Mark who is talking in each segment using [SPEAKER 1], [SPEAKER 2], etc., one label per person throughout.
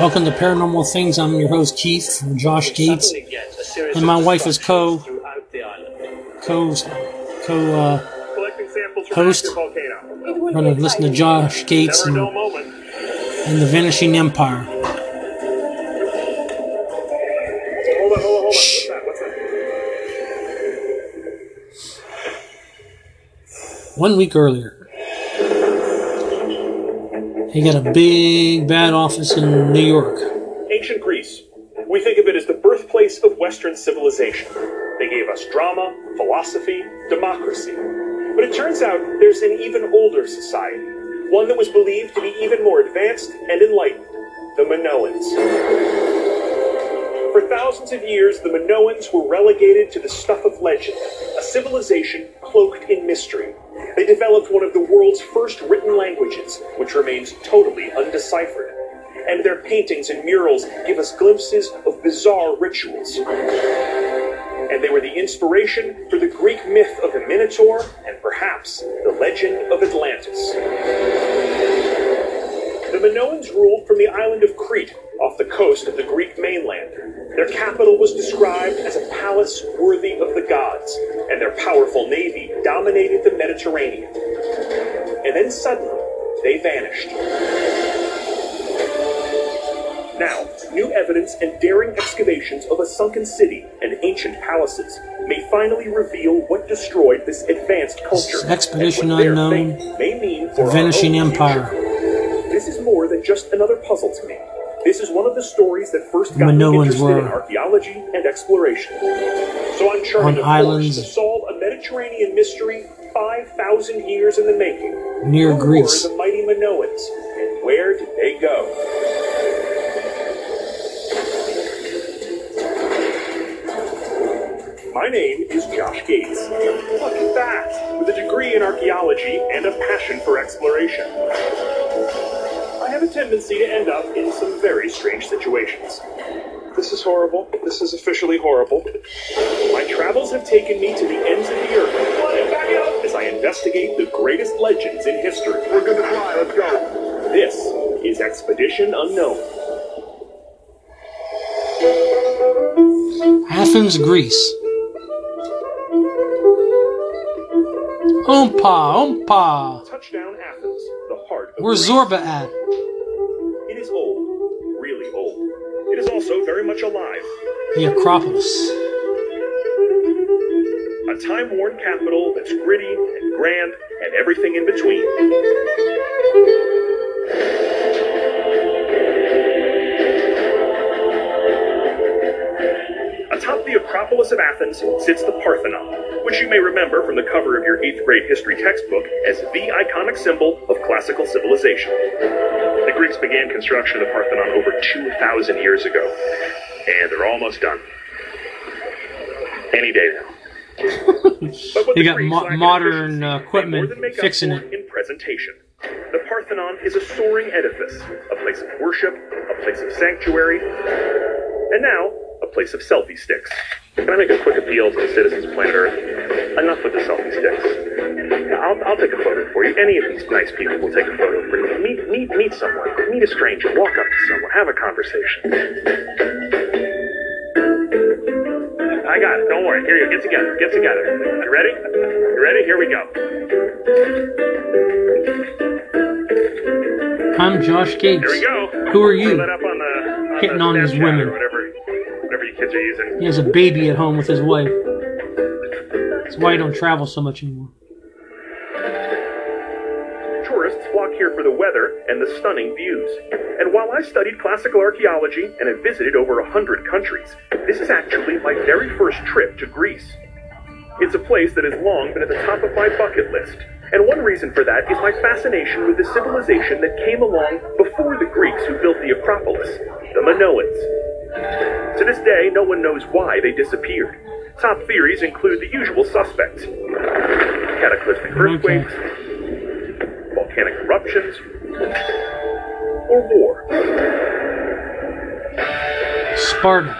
[SPEAKER 1] Welcome to Paranormal Things. I'm your host Keith, Josh Gates, and my wife is co co co uh, host. We're gonna listen to Josh Gates and, and the Vanishing Empire. One week earlier, he got a big bad office in New York.
[SPEAKER 2] Ancient Greece. We think of it as the birthplace of Western civilization. They gave us drama, philosophy, democracy. But it turns out there's an even older society, one that was believed to be even more advanced and enlightened the Minoans. For thousands of years, the Minoans were relegated to the stuff of legend, a civilization cloaked in mystery. They developed one of the world's first written languages, which remains totally undeciphered. And their paintings and murals give us glimpses of bizarre rituals. And they were the inspiration for the Greek myth of the Minotaur and perhaps the legend of Atlantis. The Minoans ruled from the island of Crete, off the coast of the Greek mainland. Capital was described as a palace worthy of the gods, and their powerful navy dominated the Mediterranean. And then suddenly, they vanished. Now, new evidence and daring excavations of a sunken city and ancient palaces may finally reveal what destroyed this advanced culture. and
[SPEAKER 1] Expedition Unknown,
[SPEAKER 2] may mean
[SPEAKER 1] The
[SPEAKER 2] for our
[SPEAKER 1] Vanishing Empire.
[SPEAKER 2] future. This is more than just another puzzle to me. This is one of the stories that first got me interested in archaeology and exploration. So I'm charted
[SPEAKER 1] On islands.
[SPEAKER 2] to solve a Mediterranean mystery 5,000 years in the making.
[SPEAKER 1] Near
[SPEAKER 2] Who
[SPEAKER 1] Greece.
[SPEAKER 2] were the mighty Minoans, and where did they go? My name is Josh Gates. Look at that! With a degree in archaeology and a passion for exploration. I have a tendency to end up in some very strange situations. This is horrible. This is officially horrible. My travels have taken me to the ends of the earth as I investigate the greatest legends in history. We're gonna fly, let's go. This is Expedition Unknown.
[SPEAKER 1] Athens, Greece. Oompa, oompa.
[SPEAKER 2] Touchdown Athens, the heart of
[SPEAKER 1] Where's
[SPEAKER 2] Greece.
[SPEAKER 1] Zorba at?
[SPEAKER 2] Very much alive.
[SPEAKER 1] The Acropolis.
[SPEAKER 2] A time-worn capital that's gritty and grand and everything in between. The Acropolis of Athens sits the Parthenon, which you may remember from the cover of your 8th grade history textbook as the iconic symbol of classical civilization. The Greeks began construction of the Parthenon over 2,000 years ago, and they're almost done. Any day now.
[SPEAKER 1] They got mo- modern, uh, equipment
[SPEAKER 2] more than make up
[SPEAKER 1] fixing it.
[SPEAKER 2] In presentation, the Parthenon is a soaring edifice, a place of worship, a place of sanctuary, and now a place of selfie sticks. Can I make a quick appeal to the citizens of planet Earth? Enough with the selfie sticks. I'll, I'll take a photo for you. Any of these nice people will take a photo for you. Meet, meet, meet someone. Meet a stranger. Walk up to someone. Have a conversation. I got it. Don't worry. Here you go. get together. Get together. You ready? You ready? Here we go.
[SPEAKER 1] I'm Josh Gates.
[SPEAKER 2] Here we go.
[SPEAKER 1] Who are you?
[SPEAKER 2] On the, on
[SPEAKER 1] Hitting on these
[SPEAKER 2] Snapchat
[SPEAKER 1] women.
[SPEAKER 2] Or whatever, whatever you kids are using.
[SPEAKER 1] He has a baby at home with his wife. That's why he don't travel so much anymore.
[SPEAKER 2] Tourists flock here for the weather and the stunning views. And while I studied classical archaeology and have visited over a hundred countries, this is actually my very first trip to Greece. It's a place that has long been at the top of my bucket list. And one reason for that is my fascination with the civilization that came along before the Greeks who built the Acropolis, the Minoans. This day, no one knows why they disappeared. Top theories include the usual suspects cataclysmic earthquakes, volcanic eruptions, or war.
[SPEAKER 1] Sparta.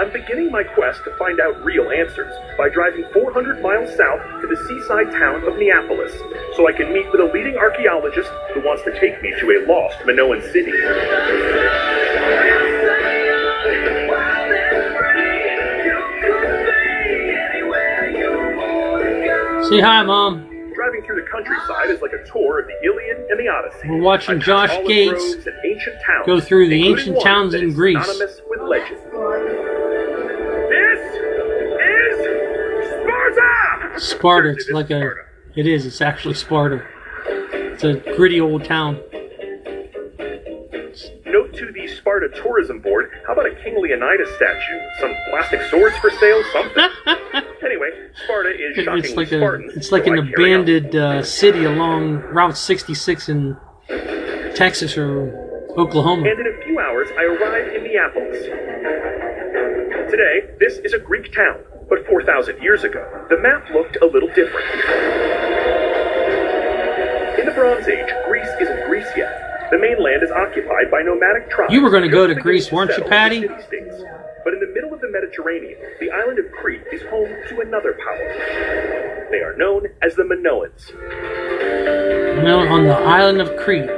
[SPEAKER 2] I'm beginning my quest to find out real answers by driving 400 miles south to the seaside town of Neapolis, so I can meet with a leading archaeologist who wants to take me to a lost Minoan city.
[SPEAKER 1] Say hi, Mom.
[SPEAKER 2] Driving through the countryside is like a tour of the Iliad and the Odyssey.
[SPEAKER 1] We're watching Josh Gates
[SPEAKER 2] groves and ancient towns,
[SPEAKER 1] go through the ancient towns in Greece.
[SPEAKER 2] synonymous with legend. This is Sparta!
[SPEAKER 1] Sparta. It's like a. It is. It's actually Sparta. It's a gritty old town.
[SPEAKER 2] Note to the Sparta Tourism Board, how about a King Leonidas statue? Some plastic swords for sale? Something. Sparta is shockingly
[SPEAKER 1] It's like a.
[SPEAKER 2] Spartan.
[SPEAKER 1] It's like
[SPEAKER 2] so
[SPEAKER 1] an
[SPEAKER 2] I
[SPEAKER 1] abandoned uh, city along Route 66 in Texas or Oklahoma.
[SPEAKER 2] And in a few hours, I arrive in the Neapolis. Today, this is a Greek town, but 4,000 years ago, the map looked a little different. In the Bronze Age, Greece isn't Greece yet. The mainland is occupied by nomadic tribes.
[SPEAKER 1] You were gonna go to Greece, weren't you, Patty?
[SPEAKER 2] in the city-states. But in the middle of the Mediterranean, the island of Crete is home to another power. They are known as the Minoans.
[SPEAKER 1] Know, on the island of Crete.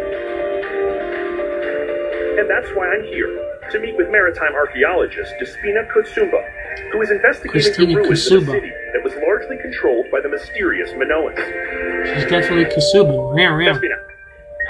[SPEAKER 2] And that's why I'm here, to meet with maritime archaeologist Despina Koutsoumba, who is investigating
[SPEAKER 1] Christina
[SPEAKER 2] the ruins of a city that was largely controlled by the mysterious Minoans.
[SPEAKER 1] She's definitely Kasuba. Ram, ram.
[SPEAKER 2] Despina,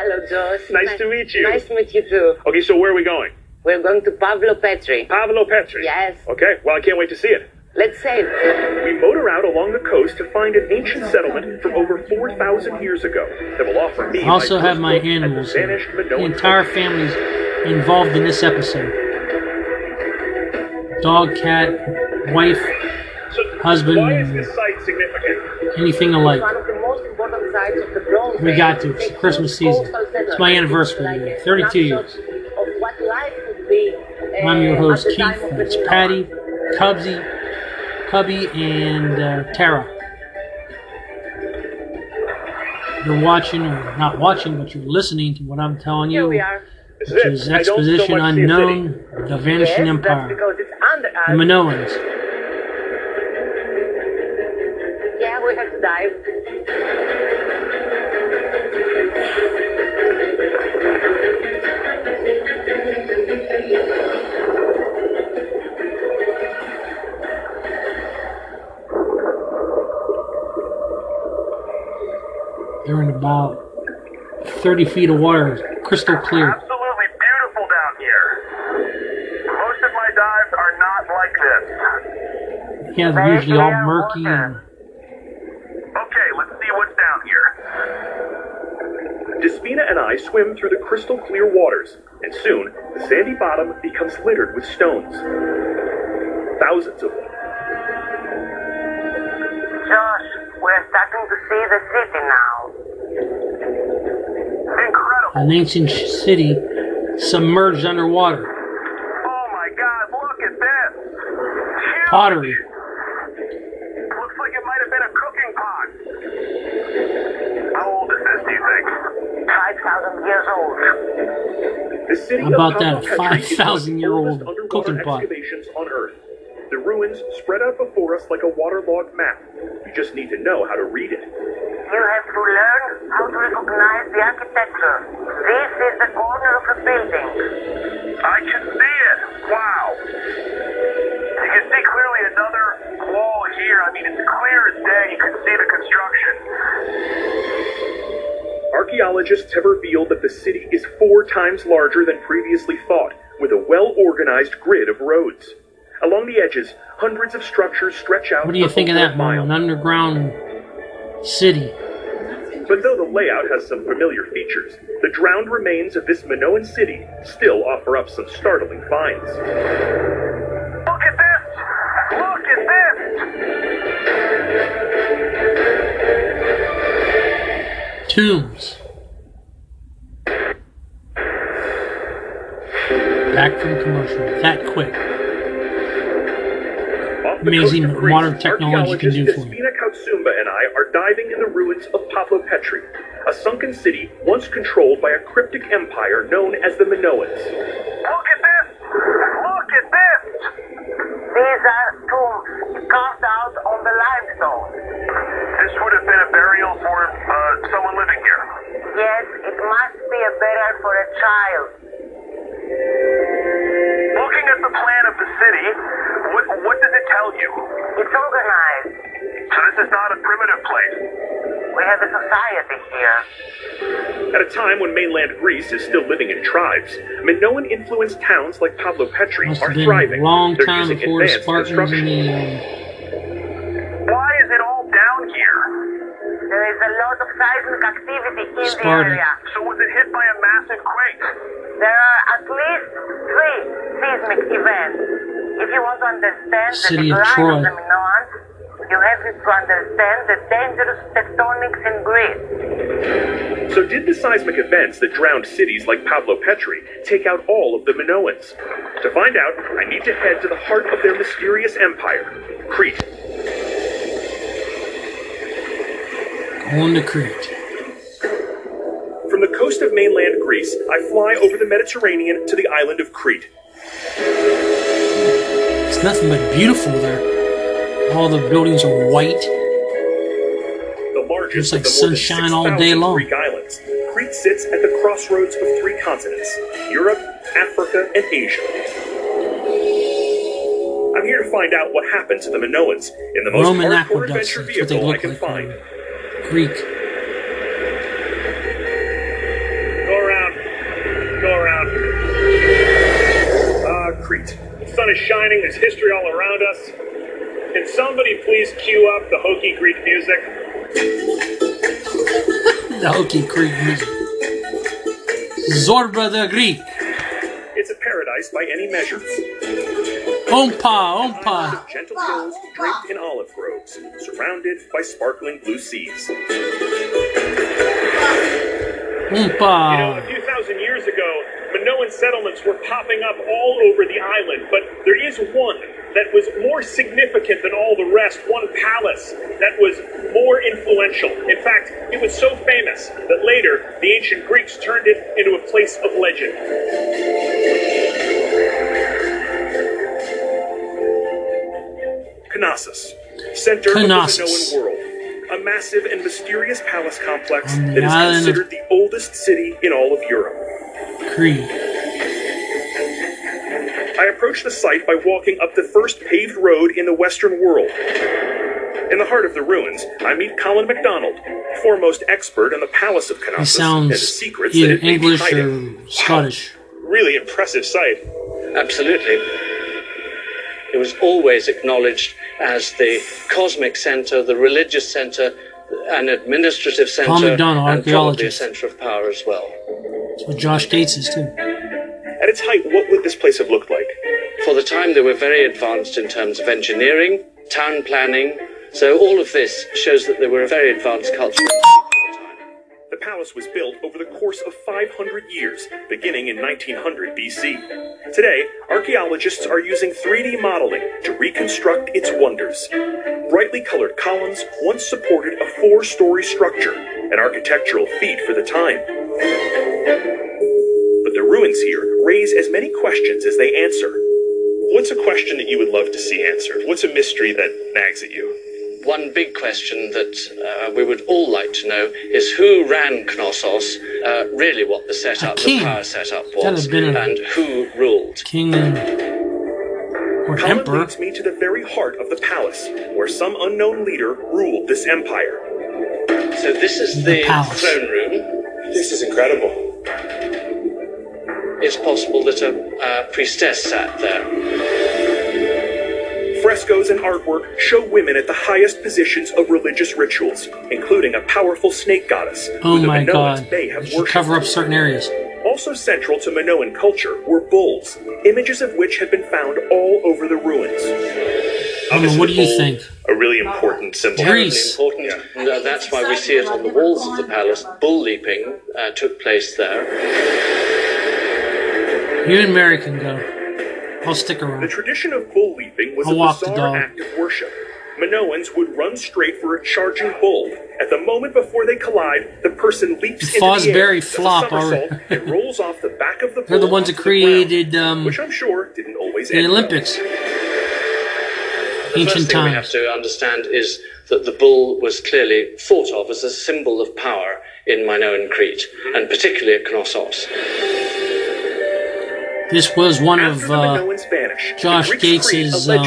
[SPEAKER 3] Hello, Josh.
[SPEAKER 2] Nice to meet you.
[SPEAKER 3] Nice to meet you too.
[SPEAKER 2] okay, so where are we going?
[SPEAKER 3] We're going to Pavlopetri.
[SPEAKER 2] Pavlo Petri.
[SPEAKER 3] Yes.
[SPEAKER 2] Okay, well, I can't wait to see it.
[SPEAKER 3] Let's say.
[SPEAKER 2] We motor out along the coast to find an ancient settlement from over 4,000 years ago that will offer me
[SPEAKER 1] I also
[SPEAKER 2] my
[SPEAKER 1] have my
[SPEAKER 2] look the
[SPEAKER 1] animals.
[SPEAKER 2] vanished
[SPEAKER 1] The entire
[SPEAKER 2] culture.
[SPEAKER 1] family's involved in this episode. Dog, cat, wife,
[SPEAKER 2] So,
[SPEAKER 1] husband,
[SPEAKER 2] Why is this site significant?
[SPEAKER 1] anything alike.
[SPEAKER 3] One of the most important sites of the Bronze
[SPEAKER 1] We got to. It's Christmas season. It's my anniversary
[SPEAKER 3] Like
[SPEAKER 1] 32 years.
[SPEAKER 3] Of what life would be. uh,
[SPEAKER 1] I'm your host, Keith.
[SPEAKER 3] time of the
[SPEAKER 1] That's
[SPEAKER 3] Minoan.
[SPEAKER 1] Patty, Cubsy, Cubby, and uh, Tara. You're watching, or not watching, but you're listening to what I'm telling
[SPEAKER 3] Here
[SPEAKER 1] you,
[SPEAKER 3] we are.
[SPEAKER 1] Which
[SPEAKER 2] it.
[SPEAKER 1] is
[SPEAKER 2] I don't so
[SPEAKER 1] Exposition
[SPEAKER 2] much see a
[SPEAKER 1] Unknown. The Vanishing
[SPEAKER 3] yes,
[SPEAKER 1] Empire.
[SPEAKER 3] because it's under us.
[SPEAKER 1] The Minoans. They're in about 30 feet of water, crystal clear.
[SPEAKER 4] Absolutely beautiful down here. Most of my dives are not like this.
[SPEAKER 1] Yeah, they're usually all murky and
[SPEAKER 4] Okay, let's see what's down here.
[SPEAKER 2] Despina and I swim through the crystal clear waters, and soon the sandy bottom becomes littered with stones. Thousands of them.
[SPEAKER 3] Josh, we're starting to see the city now.
[SPEAKER 4] Incredible.
[SPEAKER 1] an ancient city submerged underwater.
[SPEAKER 4] Oh my god, look at this. Huge.
[SPEAKER 1] Pottery.
[SPEAKER 4] Looks like it might have been a cooking pot. How old is this, do you think?
[SPEAKER 3] 5,000 years old.
[SPEAKER 2] The city
[SPEAKER 1] How about that, a
[SPEAKER 2] Pavlopetri is one of the
[SPEAKER 1] 5,000-year-old cooking pot.
[SPEAKER 2] excavations on Earth. The ruins spread out before us like a waterlogged map. You just need to know how to read it.
[SPEAKER 3] You have to learn how to recognize the architecture. This is the corner of a building.
[SPEAKER 4] I can see it. Wow. You can see clearly another wall here. I mean, it's clear as day. You can see the construction.
[SPEAKER 2] Archaeologists have revealed that the city is four times larger than previously thought, with a well organized grid of roads. Along the edges, hundreds of structures stretch out.
[SPEAKER 1] What do you think of
[SPEAKER 2] a
[SPEAKER 1] that, Mom?
[SPEAKER 2] mile.
[SPEAKER 1] An underground city.
[SPEAKER 2] But layout has some familiar features, the drowned remains of this Minoan city still offer up some startling finds.
[SPEAKER 4] Look at this! Look at this!
[SPEAKER 1] Tombs. Back from commercial. That quick.
[SPEAKER 2] Off the
[SPEAKER 1] Amazing
[SPEAKER 2] coast
[SPEAKER 1] modern technology can do for you.
[SPEAKER 2] Despina Koutsoumba and I are diving in the ruins of Pavlopetri, a sunken city once controlled by a cryptic empire known as the Minoans.
[SPEAKER 4] Look at this! Look at this!
[SPEAKER 3] These are tombs carved out on the limestone.
[SPEAKER 4] This would have been a burial for uh, someone living here.
[SPEAKER 3] Yes, it must be a burial for a child.
[SPEAKER 4] Looking at the plan of the city, what, what does it tell you?
[SPEAKER 3] It's organized.
[SPEAKER 4] So this is not a primitive place.
[SPEAKER 3] We have a society here.
[SPEAKER 2] At a time when mainland Greece is still living in tribes, Minoan influenced towns like Pavlopetri
[SPEAKER 1] Must
[SPEAKER 2] are thriving.
[SPEAKER 1] a long
[SPEAKER 2] They're
[SPEAKER 1] time
[SPEAKER 2] using
[SPEAKER 1] before
[SPEAKER 2] advanced
[SPEAKER 1] Spartans
[SPEAKER 2] construction.
[SPEAKER 1] and the.
[SPEAKER 4] Why is it all down here?
[SPEAKER 3] There is a lot of seismic activity in
[SPEAKER 1] Sparta.
[SPEAKER 3] the area.
[SPEAKER 4] So was it hit by a massive quake?
[SPEAKER 3] There are at least three seismic events. If you want to understand
[SPEAKER 1] City
[SPEAKER 3] the
[SPEAKER 1] of
[SPEAKER 3] decline
[SPEAKER 1] Troy.
[SPEAKER 3] of the Minoans, to understand the dangerous tectonics in Greece.
[SPEAKER 2] So did the seismic events that drowned cities like Pavlopetri take out all of the Minoans? To find out, I need to head to the heart of their mysterious empire, Crete.
[SPEAKER 1] going to Crete.
[SPEAKER 2] From the coast of mainland Greece, I fly over the Mediterranean to the island of Crete.
[SPEAKER 1] It's nothing but beautiful there. All the buildings are white.
[SPEAKER 2] The largest
[SPEAKER 1] It's like
[SPEAKER 2] the more than
[SPEAKER 1] sunshine all day long.
[SPEAKER 2] Greek islands, Crete sits at the crossroads of three continents Europe, Africa, and Asia. I'm here to find out what happened to the Minoans in the most
[SPEAKER 1] Roman
[SPEAKER 2] hardcore adventure
[SPEAKER 1] That's what they
[SPEAKER 2] vehicle I
[SPEAKER 1] look
[SPEAKER 2] can
[SPEAKER 1] like.
[SPEAKER 2] find.
[SPEAKER 1] uh, Greek.
[SPEAKER 2] Go around. Go around. Ah, Crete.
[SPEAKER 5] The sun is shining, there's history all around us. Can somebody please cue up the hokey Greek music?
[SPEAKER 1] The Hokey Creek music. Zorba the Greek.
[SPEAKER 2] It's a paradise by any measure.
[SPEAKER 1] Ompa, ompa.
[SPEAKER 2] Gentle hills draped in olive groves, surrounded by sparkling blue seas. Ompa.
[SPEAKER 5] You know, a few thousand years ago, Minoan settlements were popping up all over the island, but there is one that was more significant than all the rest, one palace that was more influential. In fact, it was so famous that later the ancient Greeks turned it into a place of legend.
[SPEAKER 2] Knossos, center
[SPEAKER 1] Knossos.
[SPEAKER 2] of the Minoan world. A massive and mysterious palace complex that is considered the oldest city in all of Europe.
[SPEAKER 1] Crete.
[SPEAKER 2] I approach the site by walking up the first paved road in the Western world. In the heart of the ruins, I meet Colin MacDonald, foremost expert on the Palace of
[SPEAKER 1] He
[SPEAKER 2] Knossos and the secrets
[SPEAKER 1] either
[SPEAKER 2] that it may be
[SPEAKER 1] English or Scottish.
[SPEAKER 2] Really impressive site.
[SPEAKER 6] Absolutely. It was always acknowledged as the cosmic center, the religious center, an administrative center,
[SPEAKER 1] Tom McDonald,
[SPEAKER 6] and probably a center of power as well.
[SPEAKER 1] That's what Josh Gates is too.
[SPEAKER 2] At its height, what would this place have looked like?
[SPEAKER 6] For the time, they were very advanced in terms of engineering, town planning. So all of this shows that they were a very advanced culture.
[SPEAKER 2] The palace was built over the course of 500 years, beginning in 1900 BC. Today, archaeologists are using 3D modeling to reconstruct its wonders. Brightly colored columns once supported a four story structure, an architectural feat for the time. But the ruins here raise as many questions as they answer. What's a question that you would love to see answered? What's a mystery that nags at you?
[SPEAKER 6] One big question that uh, we would all like to know is who ran Knossos, uh, really what the setup, the power setup was,
[SPEAKER 1] have been a-
[SPEAKER 6] and who ruled.
[SPEAKER 1] King and or
[SPEAKER 2] Colin
[SPEAKER 1] emperor.
[SPEAKER 2] leads me to the very heart of the palace, where some unknown leader ruled this empire.
[SPEAKER 6] So this is
[SPEAKER 1] The
[SPEAKER 6] the, throne room.
[SPEAKER 2] This is incredible.
[SPEAKER 6] It's possible that a uh, priestess sat there.
[SPEAKER 2] Frescoes and artwork show women at the highest positions of religious rituals, including a powerful snake goddess
[SPEAKER 1] Oh
[SPEAKER 2] who the
[SPEAKER 1] my
[SPEAKER 2] Minoans
[SPEAKER 1] god.
[SPEAKER 2] may have
[SPEAKER 1] should
[SPEAKER 2] worshipped.
[SPEAKER 1] cover up certain areas.
[SPEAKER 2] Also central to Minoan culture were bulls, images of which have been found all over the ruins.
[SPEAKER 1] Ellen, what do you think?
[SPEAKER 2] A really important symbol.
[SPEAKER 1] Greece.
[SPEAKER 6] Important. And, uh, that's why we see it on the walls of the palace. Bull leaping uh, took place there.
[SPEAKER 1] You and Mary can go. I'll stick around.
[SPEAKER 2] The tradition of bull leaping was
[SPEAKER 1] I'll
[SPEAKER 2] a
[SPEAKER 1] walk
[SPEAKER 2] bizarre act of worship. Minoans would run straight for a charging bull. At the moment before they collide, the person leaps
[SPEAKER 1] The
[SPEAKER 2] into the air,
[SPEAKER 1] Fosbury
[SPEAKER 2] a
[SPEAKER 1] flop
[SPEAKER 2] somersault,
[SPEAKER 1] already.
[SPEAKER 2] and rolls off the back of the bull
[SPEAKER 1] They're the ones
[SPEAKER 2] onto
[SPEAKER 1] that
[SPEAKER 2] the ground,
[SPEAKER 1] created um,
[SPEAKER 2] which I'm sure didn't always
[SPEAKER 1] the
[SPEAKER 2] end well.
[SPEAKER 1] Olympics.
[SPEAKER 6] the
[SPEAKER 1] Ancient
[SPEAKER 6] first thing we have to understand is that the bull was clearly thought of as a symbol of power in Minoan Crete, and particularly at Knossos.
[SPEAKER 1] This was one
[SPEAKER 2] After
[SPEAKER 1] of
[SPEAKER 2] the
[SPEAKER 1] uh,
[SPEAKER 2] the
[SPEAKER 1] Josh Gates's um,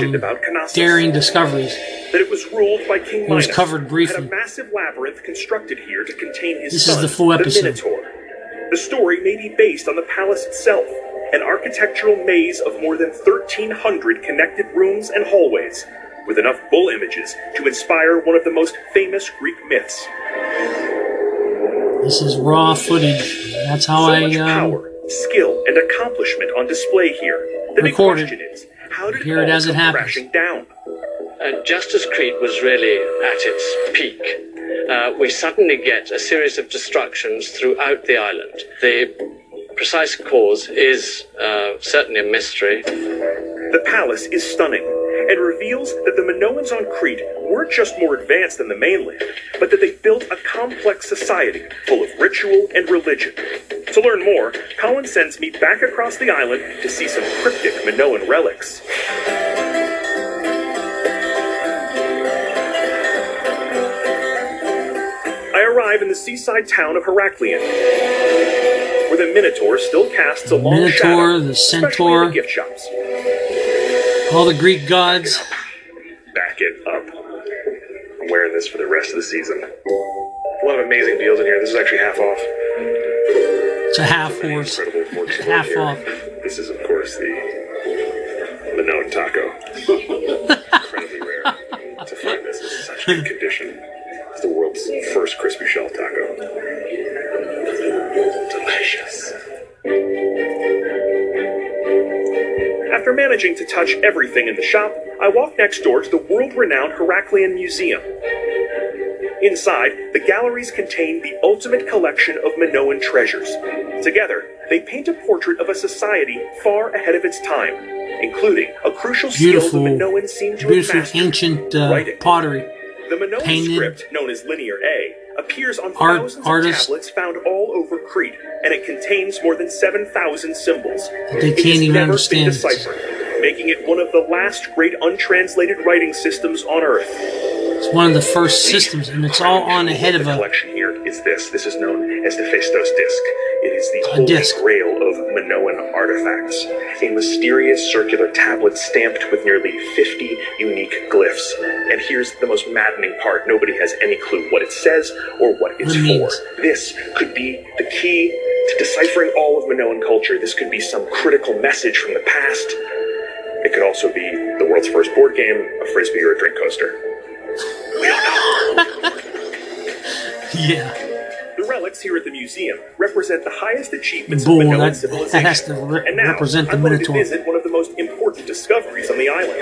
[SPEAKER 1] daring discoveries.
[SPEAKER 2] that it was ruled by King
[SPEAKER 1] It was
[SPEAKER 2] Minos,
[SPEAKER 1] covered briefly.
[SPEAKER 2] had a massive labyrinth constructed here to contain his
[SPEAKER 1] This is
[SPEAKER 2] son,
[SPEAKER 1] the full episode.
[SPEAKER 2] Minotaur. The story may be based on the palace itself, an architectural maze of more than 1,300 connected rooms and hallways, with enough bull images to inspire one of the most famous Greek myths.
[SPEAKER 1] This is raw footage. That's how
[SPEAKER 2] so
[SPEAKER 1] I um,
[SPEAKER 2] power, skill, and accomplishment on display here. The big question is, how did
[SPEAKER 1] Hear
[SPEAKER 2] it
[SPEAKER 1] it
[SPEAKER 2] all
[SPEAKER 1] as it
[SPEAKER 2] come
[SPEAKER 1] happens.
[SPEAKER 2] crashing down?
[SPEAKER 6] Uh, just as Crete was really at its peak, uh, we suddenly get a series of destructions throughout the island. The precise cause is uh, certainly a mystery.
[SPEAKER 2] The palace is stunning and reveals that the Minoans on Crete weren't just more advanced than the mainland, but that they built a complex society full of ritual and religion. To learn more, Colin sends me back across the island to see some cryptic Minoan relics. I arrive in the seaside town of Heraklion, where the Minotaur still casts a long
[SPEAKER 1] Minotaur,
[SPEAKER 2] shadow,
[SPEAKER 1] the
[SPEAKER 2] especially in
[SPEAKER 1] Centaur.
[SPEAKER 2] the gift shops.
[SPEAKER 1] All the Greek gods.
[SPEAKER 2] back it up. I'm wearing this for the rest of the season. A lot of amazing deals in here. This is actually half off.
[SPEAKER 1] It's a half horse.
[SPEAKER 2] incredible forks in
[SPEAKER 1] Half
[SPEAKER 2] here.
[SPEAKER 1] off.
[SPEAKER 2] This is, of course, the Minoan taco. Incredibly rare to find this in such good condition. It's the world's first crispy shell taco. Delicious. After managing to touch everything in the shop, I walk next door to the world renowned Heraklion Museum. Inside, the galleries contain the ultimate collection of Minoan treasures. Together, they paint a portrait of a society far ahead of its time, including a crucial
[SPEAKER 1] Beautiful,
[SPEAKER 2] skill the Minoans seem to
[SPEAKER 1] beautiful
[SPEAKER 2] have mastered
[SPEAKER 1] ancient uh,
[SPEAKER 2] writing.
[SPEAKER 1] pottery.
[SPEAKER 2] The Minoan
[SPEAKER 1] painted-
[SPEAKER 2] script, known as Linear A, appears on
[SPEAKER 1] Art-
[SPEAKER 2] thousands
[SPEAKER 1] artist-
[SPEAKER 2] of tablets found all over Crete, and it contains more than 7,000 symbols.
[SPEAKER 1] they
[SPEAKER 2] It
[SPEAKER 1] can't
[SPEAKER 2] has
[SPEAKER 1] even
[SPEAKER 2] never
[SPEAKER 1] understand.
[SPEAKER 2] been deciphered, making it one of the last great untranslated writing systems on Earth.
[SPEAKER 1] It's one of the first systems, and it's all on ahead of a.
[SPEAKER 2] collection here is this. This is known as the Phaistos disc. It is the holy
[SPEAKER 1] disc.
[SPEAKER 2] grail of Minoan artifacts. A mysterious circular tablet stamped with nearly 50 unique glyphs. And here's the most maddening part nobody has any clue what it says or what it's
[SPEAKER 1] What
[SPEAKER 2] for. This could be the key to deciphering all of Minoan culture. This could be some critical message from the past. It could also be the world's first board game, a frisbee, or a drink coaster. We don't know.
[SPEAKER 1] Yeah.
[SPEAKER 2] Relics here at the museum represent the highest achievements
[SPEAKER 1] Bull,
[SPEAKER 2] of Minoan
[SPEAKER 1] that-
[SPEAKER 2] civilization.
[SPEAKER 1] that has to re-
[SPEAKER 2] and now,
[SPEAKER 1] represent the
[SPEAKER 2] I'm going to visit one of the most important discoveries on the island,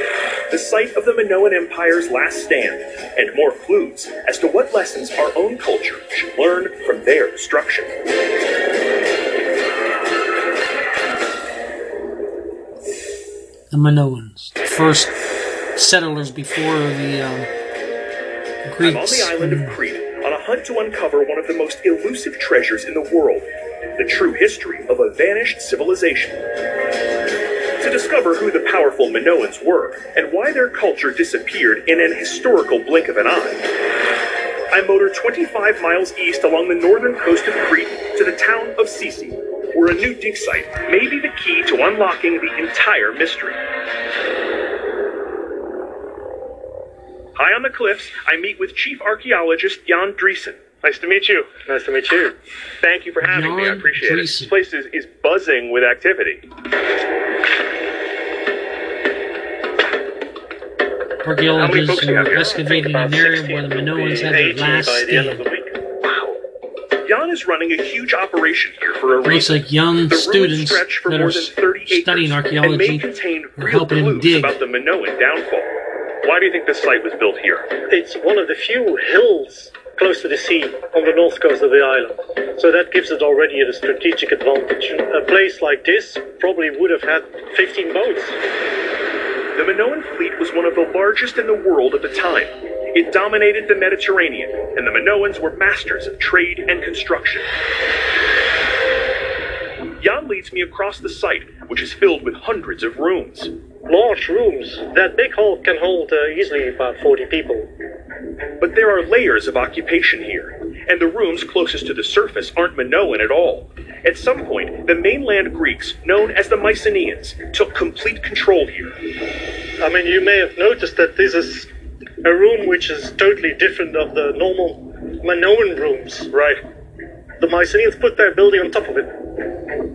[SPEAKER 2] the site of the Minoan Empire's last stand, and more clues as to what lessons our own culture should learn from their destruction.
[SPEAKER 1] The Minoans, the first settlers before the um,
[SPEAKER 2] I'm on the island of Crete on a hunt to uncover one of the most elusive treasures in the world the true history of a vanished civilization. To discover who the powerful Minoans were and why their culture disappeared in an historical blink of an eye, I motor 25 miles east along the northern coast of Crete to the town of Sisi, where a new dig site may be the key to unlocking the entire mystery. High on the cliffs, I meet with Chief Archaeologist Jan Driessen. Nice to meet you.
[SPEAKER 7] Nice to meet you.
[SPEAKER 2] Thank you for having me. I
[SPEAKER 1] Jan
[SPEAKER 2] appreciate it. This place is, is buzzing with activity.
[SPEAKER 1] Archaeologists
[SPEAKER 2] folks you got
[SPEAKER 1] are excavating an area where the Minoans had their last
[SPEAKER 7] by the
[SPEAKER 1] stand.
[SPEAKER 2] Wow. Jan is running a huge operation here for a
[SPEAKER 1] Looks
[SPEAKER 2] reason.
[SPEAKER 1] like young
[SPEAKER 2] the
[SPEAKER 1] students that are
[SPEAKER 2] 30
[SPEAKER 1] studying archaeology
[SPEAKER 2] contain
[SPEAKER 1] are helping him
[SPEAKER 2] clues
[SPEAKER 1] dig.
[SPEAKER 2] about the Minoan downfall. Why do you think this site was built here?
[SPEAKER 7] It's one of the few hills close to the sea on the north coast of the island. So that gives it already a strategic advantage. A place like this probably would have had 15 boats.
[SPEAKER 2] The Minoan fleet was one of the largest in the world at the time. It dominated the Mediterranean, and the Minoans were masters of trade and construction. Jan leads me across the site, which is filled with hundreds of rooms.
[SPEAKER 7] Large rooms. That big hall can hold uh, easily about 40 people.
[SPEAKER 2] But there are layers of occupation here, and the rooms closest to the surface aren't Minoan at all. At some point, the mainland Greeks, known as the Mycenaeans, took complete control here.
[SPEAKER 7] I mean, you may have noticed that this is a room which is totally different of the normal Minoan rooms.
[SPEAKER 2] Right.
[SPEAKER 7] The Mycenaeans put their building on top of it.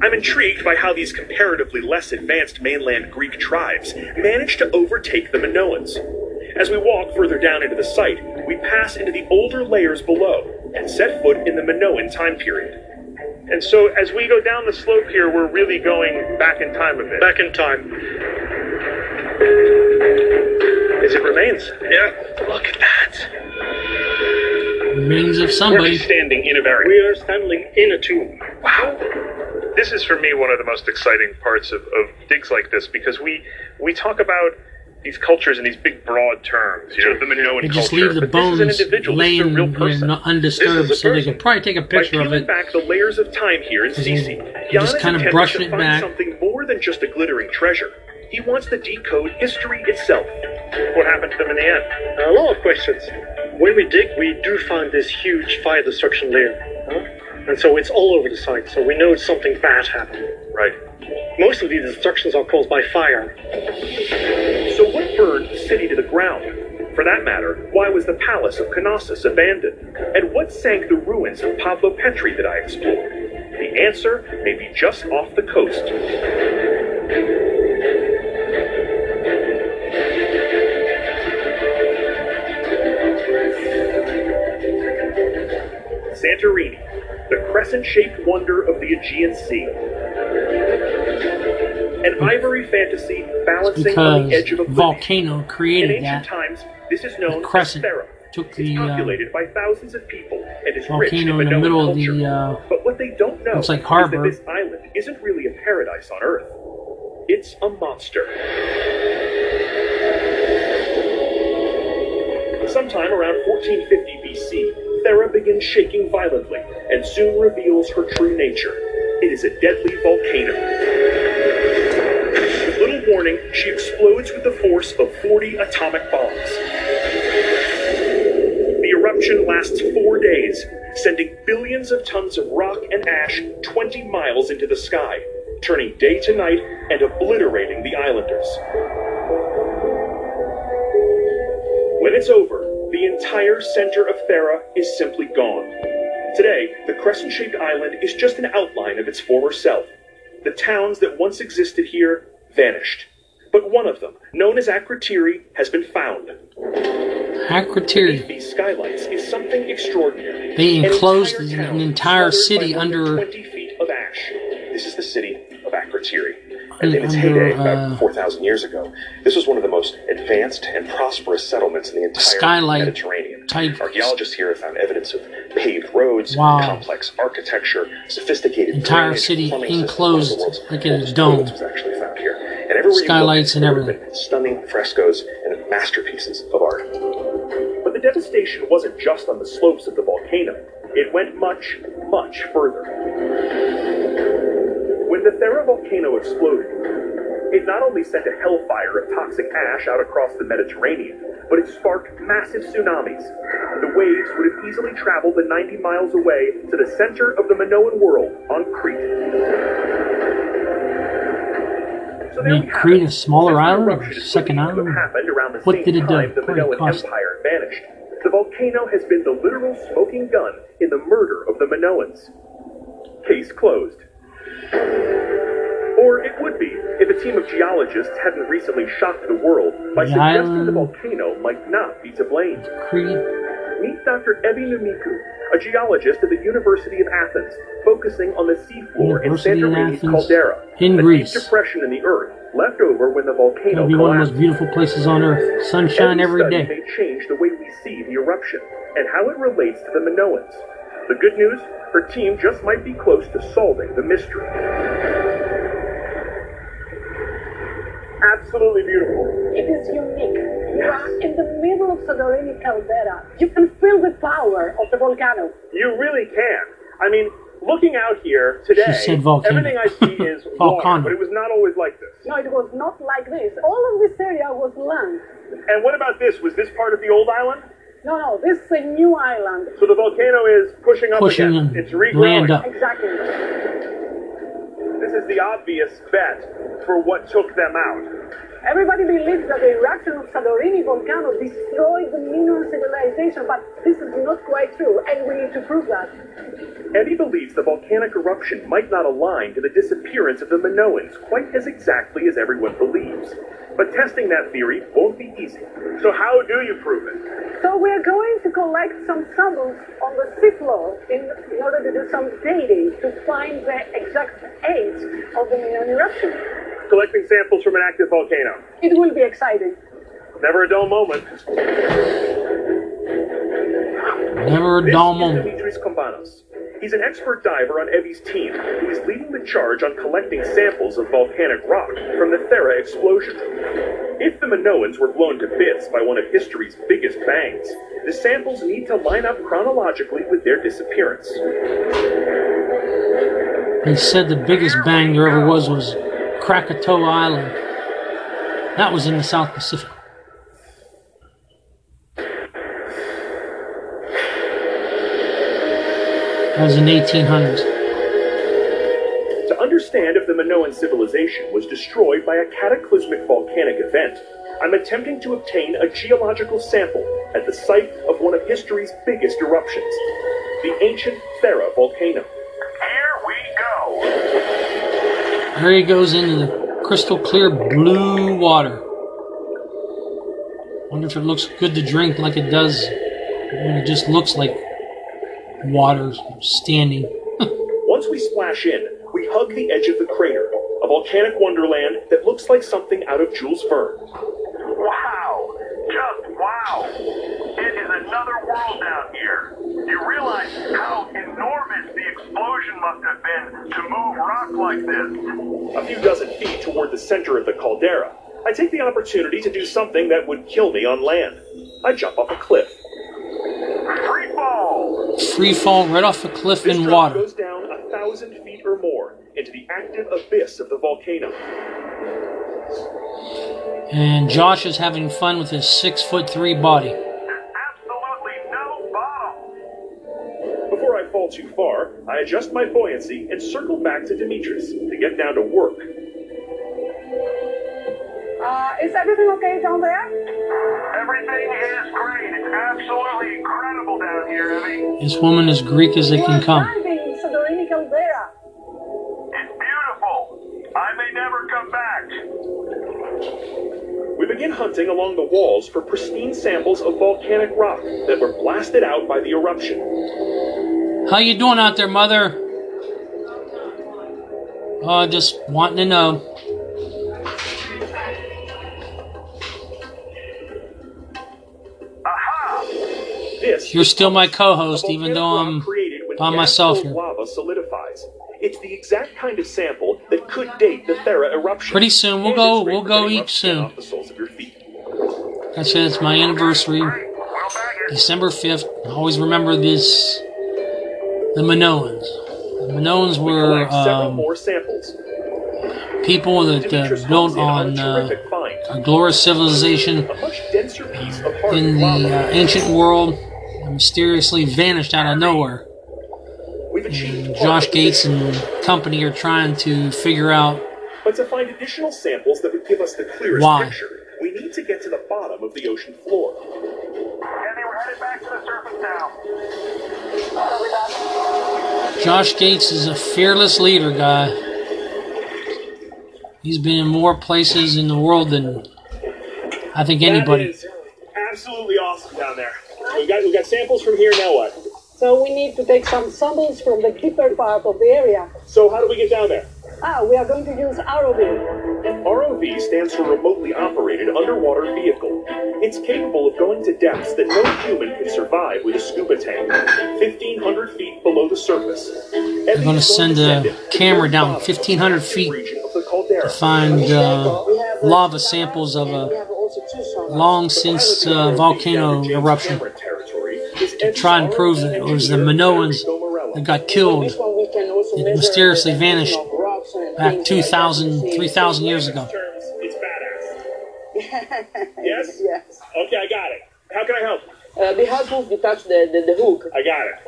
[SPEAKER 2] I'm intrigued by how these comparatively less advanced mainland Greek tribes managed to overtake the Minoans. As we walk further down into the site, we pass into the older layers below and set foot in the Minoan time period.
[SPEAKER 5] And so as we go down the slope here, we're really going back in time a bit.
[SPEAKER 7] Back in time.
[SPEAKER 2] Is it remains?
[SPEAKER 7] Yeah.
[SPEAKER 2] Look at that.
[SPEAKER 1] Remains of
[SPEAKER 5] We're standing in a very
[SPEAKER 7] We are standing in a tomb.
[SPEAKER 5] Wow. This is for me one of the most exciting parts of, of digs like this because we we talk about these cultures in these big broad terms. You know, the Minoan
[SPEAKER 1] They just
[SPEAKER 5] culture.
[SPEAKER 1] leave the
[SPEAKER 5] but this is
[SPEAKER 1] bones
[SPEAKER 5] an individual. This is
[SPEAKER 1] laying
[SPEAKER 5] a real
[SPEAKER 1] you know,
[SPEAKER 5] person.
[SPEAKER 1] undisturbed,
[SPEAKER 2] This is a
[SPEAKER 1] so they can probably take a
[SPEAKER 2] By
[SPEAKER 1] picture of
[SPEAKER 2] peeling
[SPEAKER 1] it.
[SPEAKER 2] back the layers of time here in Sisi,
[SPEAKER 1] you
[SPEAKER 2] Jan
[SPEAKER 1] just
[SPEAKER 2] is
[SPEAKER 1] kind of
[SPEAKER 2] intended
[SPEAKER 1] brushing
[SPEAKER 2] to
[SPEAKER 1] it
[SPEAKER 2] find
[SPEAKER 1] back.
[SPEAKER 2] something more than just a glittering treasure. He wants to decode history itself.
[SPEAKER 5] What happened to them in the end?
[SPEAKER 7] A lot of questions. When we dig, we do find this huge fire destruction layer. huh? And so it's all over the site, so we know something bad happened.
[SPEAKER 2] Right.
[SPEAKER 7] Most of these destructions are caused by fire.
[SPEAKER 2] So what burned the city to the ground? For that matter, why was the palace of Knossos abandoned? And what sank the ruins of Pavlopetri that I explored? The answer may be just off the coast. Santorini, the crescent-shaped wonder of the Aegean Sea. An ivory fantasy balancing on the edge of a
[SPEAKER 1] volcano
[SPEAKER 2] In
[SPEAKER 1] created
[SPEAKER 2] ancient
[SPEAKER 1] that.
[SPEAKER 2] times, this is known
[SPEAKER 1] The crescent
[SPEAKER 2] as Thera.
[SPEAKER 1] took
[SPEAKER 2] It's
[SPEAKER 1] the uh,
[SPEAKER 2] by thousands of people and is rich in
[SPEAKER 1] volcano in the middle of the. Uh,
[SPEAKER 2] but what they don't know
[SPEAKER 1] like
[SPEAKER 2] is that this island isn't really a paradise on Earth. It's a monster. Sometime around 1450 BC, Thera begins shaking violently and soon reveals her true nature. It is a deadly volcano. With little warning, she explodes with the force of 40 atomic bombs. The eruption lasts four days, sending billions of tons of rock and ash 20 miles into the sky, turning day to night and obliterating the islanders. When it's over, the entire center of Thera is simply gone. Today, the crescent shaped island is just an outline of its former self. The towns that once existed here vanished. But one of them, known as Akrotiri, has been found.
[SPEAKER 1] Akrotiri.
[SPEAKER 2] These skylights is something extraordinary.
[SPEAKER 1] They
[SPEAKER 2] An
[SPEAKER 1] enclosed
[SPEAKER 2] entire
[SPEAKER 1] an entire city
[SPEAKER 2] by more than
[SPEAKER 1] under-
[SPEAKER 2] 20 feet of ash. This is the city of Akrotiri.
[SPEAKER 1] Un-
[SPEAKER 2] And in its
[SPEAKER 1] under,
[SPEAKER 2] heyday,
[SPEAKER 1] uh,
[SPEAKER 2] about 4,000 years ago, this was one of the most advanced and prosperous settlements in the entire
[SPEAKER 1] Skylight
[SPEAKER 2] Mediterranean.
[SPEAKER 1] type-
[SPEAKER 2] Archaeologists here have found evidence of paved roads,
[SPEAKER 1] Wow.
[SPEAKER 2] complex architecture, sophisticated
[SPEAKER 1] Entire
[SPEAKER 2] drainage,
[SPEAKER 1] city enclosed
[SPEAKER 2] One of the world's
[SPEAKER 1] like in a dome.
[SPEAKER 2] was actually found here. And everywhere you
[SPEAKER 1] Skylights
[SPEAKER 2] look,
[SPEAKER 1] and everything.
[SPEAKER 2] Stunning frescoes and masterpieces of art. But the devastation wasn't just on the slopes of the volcano. It went much, much further. When the Thera volcano exploded, it not only sent a hellfire of toxic ash out across the Mediterranean, but it sparked massive tsunamis. The waves would have easily traveled the 90 miles away to the center of the Minoan world on Crete. So
[SPEAKER 1] Made Crete a smaller island, or second
[SPEAKER 2] believed to have
[SPEAKER 1] island? What did it do?
[SPEAKER 2] the Minoan
[SPEAKER 1] cost-
[SPEAKER 2] Empire vanished. The volcano has been the literal smoking gun in the murder of the Minoans. Case closed. Or it would be if a team of geologists hadn't recently shocked the world by
[SPEAKER 1] The
[SPEAKER 2] suggesting the volcano might not be to blame.
[SPEAKER 1] Crete.
[SPEAKER 2] Meet Dr. Evi Nomikou, a geologist at the University of Athens, focusing on the seafloor in Santorini's caldera,
[SPEAKER 1] in
[SPEAKER 2] a
[SPEAKER 1] Greece.
[SPEAKER 2] deep depression in the earth left over when the volcano
[SPEAKER 1] It'll be one of the most beautiful places on earth. Sunshine
[SPEAKER 2] Every
[SPEAKER 1] every day.
[SPEAKER 2] may change the way we see the eruption and how it relates to the Minoans. The good news, her team just might be close to solving the mystery. Absolutely beautiful.
[SPEAKER 8] It is unique. You are in the middle of Santorini caldera. You can feel the power of the volcano.
[SPEAKER 2] You really can. I mean, Looking out here today,
[SPEAKER 1] She said volcano.
[SPEAKER 2] everything I see is water,
[SPEAKER 1] Volcano.
[SPEAKER 2] but it was not always like this.
[SPEAKER 8] No, it was not like this. All of this area was land.
[SPEAKER 2] And what about this? Was this part of the old island?
[SPEAKER 8] No, no, this is a new island.
[SPEAKER 2] So the volcano is pushing up
[SPEAKER 1] Pushing
[SPEAKER 2] again. It's regrowing.
[SPEAKER 1] land up.
[SPEAKER 8] Exactly.
[SPEAKER 2] This is the obvious bet for what took them out.
[SPEAKER 8] Everybody believes that the eruption of Santorini volcano destroyed the Minoan civilization, but this is not quite true, and we need to prove that.
[SPEAKER 2] Eddie believes the volcanic eruption might not align to the disappearance of the Minoans quite as exactly as everyone believes. But testing that theory won't be easy. So how do you prove it?
[SPEAKER 8] So we are going to collect some samples on the seafloor in, in order to do some dating to find the exact age of the Minoan eruption.
[SPEAKER 2] Collecting samples from an active volcano.
[SPEAKER 8] It will be exciting.
[SPEAKER 2] Never a dull moment.
[SPEAKER 1] Never a
[SPEAKER 2] This
[SPEAKER 1] dull
[SPEAKER 2] is
[SPEAKER 1] moment.
[SPEAKER 2] Dimitris Kombanos. He's an expert diver on Evi's team who is leading the charge on collecting samples of volcanic rock from the Thera explosion. If the Minoans were blown to bits by one of history's biggest bangs, the samples need to line up chronologically with their disappearance.
[SPEAKER 1] They said the biggest bang there ever was was Krakatoa Island. That was in the South Pacific. That was in the 1800s.
[SPEAKER 2] To understand if the Minoan civilization was destroyed by a cataclysmic volcanic event, I'm attempting to obtain a geological sample at the site of one of history's biggest eruptions, the ancient Thera volcano.
[SPEAKER 1] There he goes into the crystal clear blue water. Wonder if it looks good to drink like it does when it just looks like water standing.
[SPEAKER 2] Once we splash in, we hug the edge of the crater, a volcanic wonderland that looks like something out of Jules Verne.
[SPEAKER 4] Wow. Just wow. It is another world down here. You realize how enormous the explosion must have been to move rock like this.
[SPEAKER 2] A few dozen feet toward the center of the caldera, I take the opportunity to do something that would kill me on land. I jump off a cliff.
[SPEAKER 4] Free fall.
[SPEAKER 1] Free fall right off a cliff
[SPEAKER 2] This
[SPEAKER 1] in
[SPEAKER 2] drop
[SPEAKER 1] water.
[SPEAKER 2] goes down a thousand feet or more into the active abyss of the volcano.
[SPEAKER 1] And Josh is having fun with his six foot three body.
[SPEAKER 4] There's absolutely no bottom.
[SPEAKER 2] Before I fall too far, I adjust my buoyancy and circle back to Demetrius to get down to work.
[SPEAKER 8] Uh, is everything okay down there?
[SPEAKER 4] Everything is great. It's absolutely incredible down here, Evi.
[SPEAKER 1] This woman is Greek as they
[SPEAKER 8] You
[SPEAKER 1] can
[SPEAKER 8] are
[SPEAKER 1] come.
[SPEAKER 8] diving in Santorini caldera.
[SPEAKER 4] It's beautiful. I may never come back.
[SPEAKER 2] We begin hunting along the walls for pristine samples of volcanic rock that were blasted out by the eruption.
[SPEAKER 1] How you doing out there, mother? Uh, just wanting to know. You're still my co-host, even though I'm by myself here.
[SPEAKER 2] lava solidifies. It's the exact kind of sample that could date the Thera eruption.
[SPEAKER 1] Pretty soon, we'll go- we'll go eat soon.
[SPEAKER 2] Off the soles of your feet.
[SPEAKER 1] That's it. It's my anniversary,
[SPEAKER 4] Great. We'll bag it.
[SPEAKER 1] December fifth. Always remember this. The Minoans. The Minoans
[SPEAKER 2] We
[SPEAKER 1] were um,
[SPEAKER 2] more samples.
[SPEAKER 1] people that uh, built
[SPEAKER 2] on
[SPEAKER 1] on
[SPEAKER 2] a
[SPEAKER 1] uh, a glorious civilization
[SPEAKER 2] A much piece of
[SPEAKER 1] in the uh, ancient world and mysteriously vanished out of nowhere.
[SPEAKER 2] We've achieved part
[SPEAKER 1] Josh Gates and company are trying to figure out
[SPEAKER 2] But to find additional samples that would give us the clearest
[SPEAKER 1] Why?
[SPEAKER 2] picture, we need to get to the bottom of the ocean floor.
[SPEAKER 4] Andy, we're headed back to the surface now.
[SPEAKER 1] Josh Gates is a fearless leader guy. He's been in more places in the world than I think anybody.
[SPEAKER 2] is absolutely awesome down there. We got we got samples from here. Now what?
[SPEAKER 8] So we need to take some samples from the deeper part of the area.
[SPEAKER 2] So how do we get down there?
[SPEAKER 8] Ah, we are going to use ROV.
[SPEAKER 2] ROV stands for Remotely Operated Underwater Vehicle. It's capable of going to depths that no human can survive with a scuba tank, 1,500 feet below the surface.
[SPEAKER 1] They're going to send a camera down 1,500 feet to find uh, lava samples of a long since uh, volcano eruption.
[SPEAKER 2] To
[SPEAKER 1] to try and prove that it was the Minoans that got killed. It mysteriously vanished
[SPEAKER 9] of rocks and
[SPEAKER 1] back
[SPEAKER 9] things like that
[SPEAKER 1] 2,000, 3,000 years ago.
[SPEAKER 5] terms, it's badass. Yes?
[SPEAKER 9] Yes.
[SPEAKER 5] Okay, I got it. How can I help?
[SPEAKER 9] Uh, be helpful if you the, the, the hook.
[SPEAKER 5] I got it.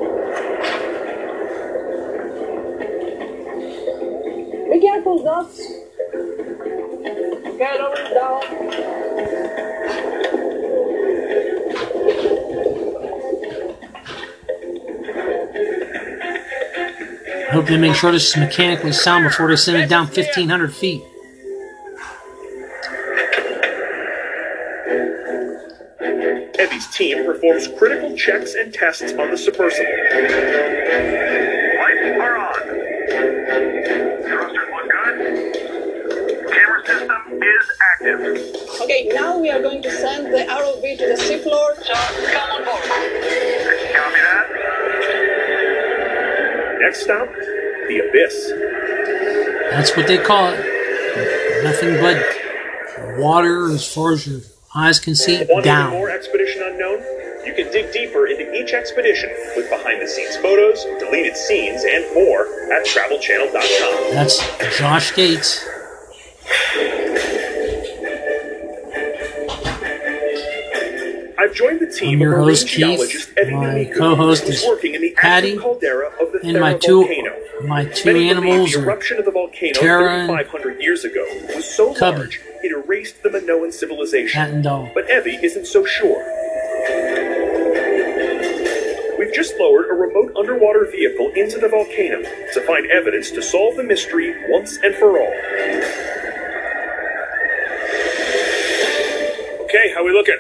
[SPEAKER 8] Be careful, dogs. Get over down.
[SPEAKER 1] Hope they make sure this is mechanically sound before they send it down 1,500 feet.
[SPEAKER 2] Evi's team performs critical checks and tests on the submersible.
[SPEAKER 4] Lights are on. Thrusters look good. Camera system is active.
[SPEAKER 8] Okay, now we are going to send the ROV to the seafloor. So come on board.
[SPEAKER 4] Copy that.
[SPEAKER 2] Next stop, the Abyss.
[SPEAKER 1] That's what they call it. Nothing but water as far as your eyes can see
[SPEAKER 2] Want
[SPEAKER 1] down.
[SPEAKER 2] more Expedition Unknown? You can dig deeper into each expedition with behind the scenes photos, deleted scenes, and more at travelchannel.com.
[SPEAKER 1] That's Josh Gates.
[SPEAKER 2] I've joined the team
[SPEAKER 1] I'm your
[SPEAKER 2] of
[SPEAKER 1] host, Keith. My co-host is
[SPEAKER 2] working in the
[SPEAKER 1] Patty,
[SPEAKER 2] caldera of the
[SPEAKER 1] And my two
[SPEAKER 2] volcano.
[SPEAKER 1] My two
[SPEAKER 2] Many believe
[SPEAKER 1] animals
[SPEAKER 2] the eruption of the volcano
[SPEAKER 1] Thera and
[SPEAKER 2] 3,500 years ago was so
[SPEAKER 1] Cubby.
[SPEAKER 2] large it erased the Minoan civilization.
[SPEAKER 1] cat and dog.
[SPEAKER 2] But Evi isn't so sure. We've just lowered a remote underwater vehicle into the volcano to find evidence to solve the mystery once and for all. Okay, how we looking?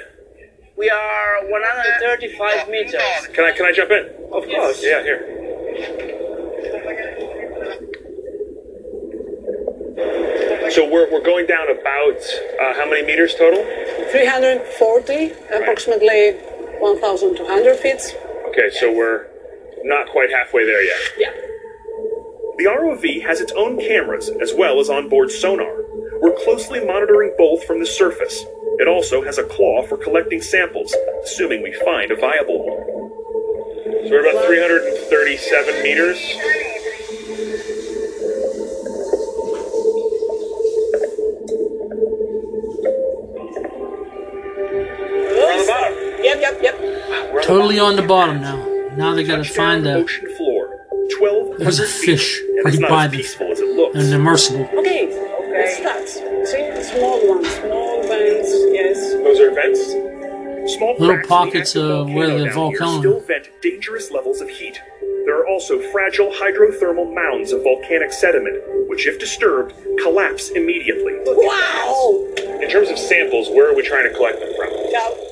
[SPEAKER 9] We are 135 meters.
[SPEAKER 2] Can I can I jump in? Of oh, course. Yeah, here. So we're, we're going down about uh, how many meters total?
[SPEAKER 8] 340, approximately 1,200 feet.
[SPEAKER 2] Okay, so we're not quite halfway there yet.
[SPEAKER 8] Yeah.
[SPEAKER 2] The ROV has its own cameras as well as onboard sonar. We're closely monitoring both from the surface. It also has a claw for collecting samples, assuming we find a viable one. So we're about 337 meters.
[SPEAKER 1] Totally on the bottom now. Now they gotta find a,
[SPEAKER 2] ocean floor. 1,200
[SPEAKER 1] There's a fish
[SPEAKER 2] and
[SPEAKER 1] right
[SPEAKER 2] it's not
[SPEAKER 1] by
[SPEAKER 2] as
[SPEAKER 1] the-
[SPEAKER 2] peaceful as it looks.
[SPEAKER 1] an immersible.
[SPEAKER 8] Okay, let's start. See, small ones, small vents, yes.
[SPEAKER 2] Those are vents. Small
[SPEAKER 1] Little pockets of where the volcano-
[SPEAKER 2] still vent dangerous levels of heat. There are also fragile hydrothermal mounds of volcanic sediment, which, if disturbed, collapse immediately.
[SPEAKER 8] Wow!
[SPEAKER 2] In terms of samples, where are we trying to collect them from?
[SPEAKER 8] Now,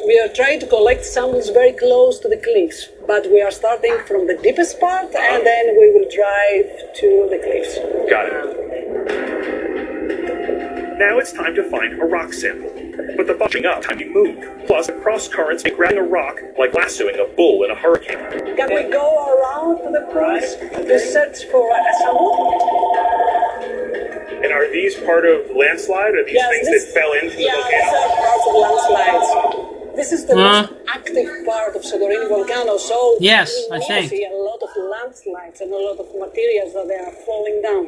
[SPEAKER 8] we are trying to collect samples very close to the cliffs, but we are starting from the deepest part and then we will drive to the cliffs.
[SPEAKER 2] Got it. Now it's time to find a rock sample. But the bunching up time you move. Plus, the cross currents make grabbing a rock like lassoing a bull in a hurricane.
[SPEAKER 8] Can we go around to the cross to search for a sample?
[SPEAKER 2] And are these part of landslide? Are these
[SPEAKER 8] Yes,
[SPEAKER 2] things
[SPEAKER 8] this-
[SPEAKER 2] that fell into the
[SPEAKER 8] Yeah, these
[SPEAKER 2] volcano?
[SPEAKER 8] are parts of landslides. This is the
[SPEAKER 1] Huh?
[SPEAKER 8] most active part of Santorini volcano, so
[SPEAKER 1] Yes, I
[SPEAKER 8] will
[SPEAKER 1] think.
[SPEAKER 8] see a lot of landslides and a lot of materials that they are falling down.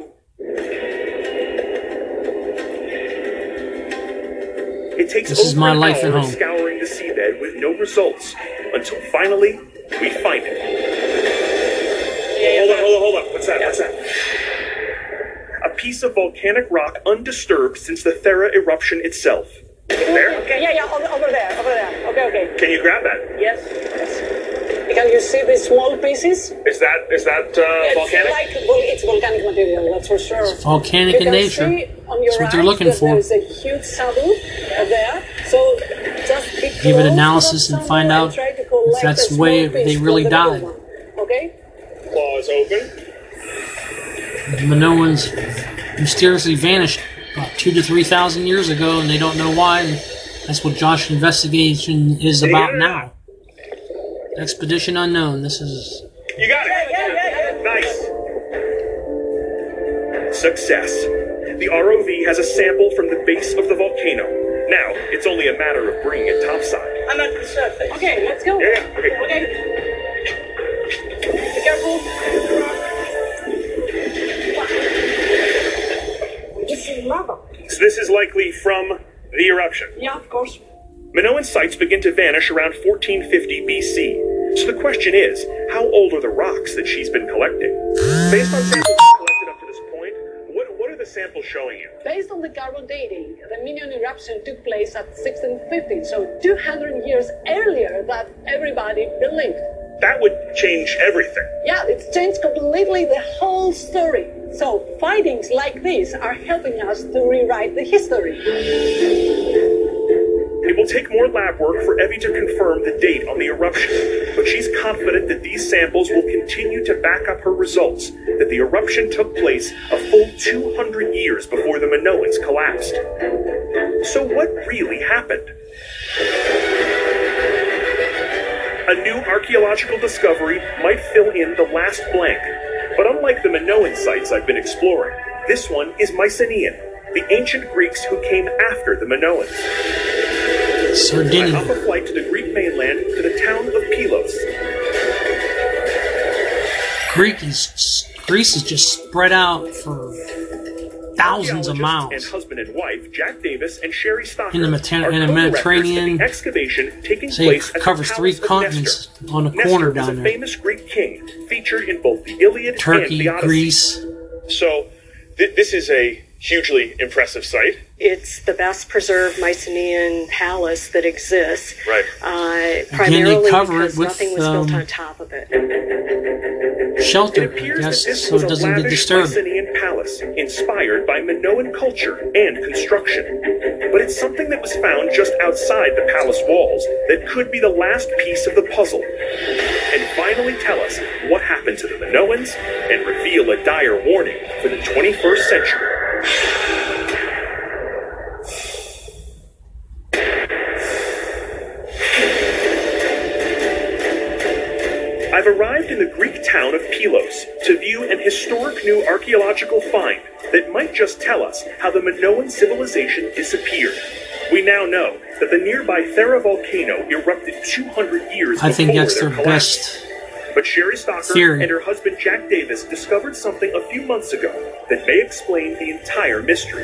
[SPEAKER 2] It takes
[SPEAKER 1] This is my
[SPEAKER 2] an
[SPEAKER 1] life
[SPEAKER 2] hour
[SPEAKER 1] at
[SPEAKER 2] of
[SPEAKER 1] home.
[SPEAKER 2] scouring the seabed with no results until finally we find it. Hold on, hold on, hold on. What's that? What's that? A piece of volcanic rock undisturbed since the Thera eruption itself. There?
[SPEAKER 8] Okay, yeah, yeah, over, over there, over there. Okay, okay.
[SPEAKER 2] Can you grab that?
[SPEAKER 8] Yes, yes. Can you see the small pieces?
[SPEAKER 2] Is that is that uh,
[SPEAKER 8] It's
[SPEAKER 2] volcanic?
[SPEAKER 8] like vol- it's volcanic material, that's for sure.
[SPEAKER 1] volcanic
[SPEAKER 8] you
[SPEAKER 1] in
[SPEAKER 8] can
[SPEAKER 1] nature.
[SPEAKER 8] See on your
[SPEAKER 1] That's what they're
[SPEAKER 8] right
[SPEAKER 1] looking for.
[SPEAKER 8] There is a huge saddle there, so just be
[SPEAKER 1] Give it analysis and find out
[SPEAKER 8] try
[SPEAKER 1] if that's
[SPEAKER 8] a
[SPEAKER 1] the way they really died.
[SPEAKER 8] Okay?
[SPEAKER 2] Claws open.
[SPEAKER 1] The Minoans mysteriously vanished about two to three thousand years ago, and they don't know why. And that's what Josh investigation is about now. Expedition unknown. This is
[SPEAKER 2] You got it. Nice. Success. The ROV has a sample from the base of the volcano. Now, it's only a matter of bringing it topside.
[SPEAKER 8] I'm at the surface. Okay, let's go.
[SPEAKER 2] Yeah, yeah, okay.
[SPEAKER 8] Okay. Lava.
[SPEAKER 2] So this is likely from the eruption.
[SPEAKER 8] Yeah, of course.
[SPEAKER 2] Minoan sites begin to vanish around 1450 BC. So the question is, how old are the rocks that she's been collecting? Based on samples collected up to this point, what, what are the samples showing you?
[SPEAKER 8] Based on the carbon dating, the Minoan eruption took place at 1650, so 200 years earlier than everybody believed.
[SPEAKER 2] That would change everything.
[SPEAKER 8] Yeah, it's changed completely the whole story. So findings like this are helping us to rewrite the history.
[SPEAKER 2] It will take more lab work for Evi to confirm the date on the eruption, but she's confident that these samples will continue to back up her results that the eruption took place a full 200 years before the Minoans collapsed. So what really happened? A new archaeological discovery might fill in the last blank, but unlike the Minoan sites I've been exploring, this one is Mycenaean, the ancient Greeks who came after the Minoans. Sardinia. I hop a flight to the Greek mainland to the town of Pylos.
[SPEAKER 1] Greek is Greece is just spread out for thousands of
[SPEAKER 2] Geologists
[SPEAKER 1] miles.
[SPEAKER 2] And husband and wife, Jack Davis and Shari Stocker,
[SPEAKER 1] In the Mediter- in the Mediterranean.
[SPEAKER 2] the excavation taking
[SPEAKER 1] So it
[SPEAKER 2] place
[SPEAKER 1] covers three continents
[SPEAKER 2] Nestor.
[SPEAKER 1] on a
[SPEAKER 2] Nestor
[SPEAKER 1] corner
[SPEAKER 2] was
[SPEAKER 1] down
[SPEAKER 2] a
[SPEAKER 1] there.
[SPEAKER 2] famous Greek king featured in both the Iliad and the Odyssey.
[SPEAKER 1] Greece.
[SPEAKER 2] So, th- this is a hugely impressive site.
[SPEAKER 10] It's the best preserved Mycenaean palace that exists.
[SPEAKER 2] Right.
[SPEAKER 10] Uh, primarily
[SPEAKER 1] cover it
[SPEAKER 10] because
[SPEAKER 1] with,
[SPEAKER 10] nothing was built
[SPEAKER 1] um,
[SPEAKER 10] on top of it.
[SPEAKER 1] Shelter,
[SPEAKER 2] It appears
[SPEAKER 1] I guess,
[SPEAKER 2] that this
[SPEAKER 1] so it
[SPEAKER 2] a
[SPEAKER 1] doesn't get disturbed.
[SPEAKER 2] Mycenaean palace inspired by Minoan culture and construction. But it's something that was found just outside the palace walls that could be the last piece of the puzzle. And finally tell us what happened to the Minoans and reveal a dire warning for the 21st century. I've arrived in the Greek town of Pylos to view an historic new archaeological find that might just tell us how the Minoan civilization disappeared. We now know that the nearby Thera volcano erupted 200 years
[SPEAKER 1] I think that's
[SPEAKER 2] their
[SPEAKER 1] their best.
[SPEAKER 2] But Shari Stocker
[SPEAKER 1] theory.
[SPEAKER 2] and her husband Jack Davis discovered something a few months ago that may explain the entire mystery.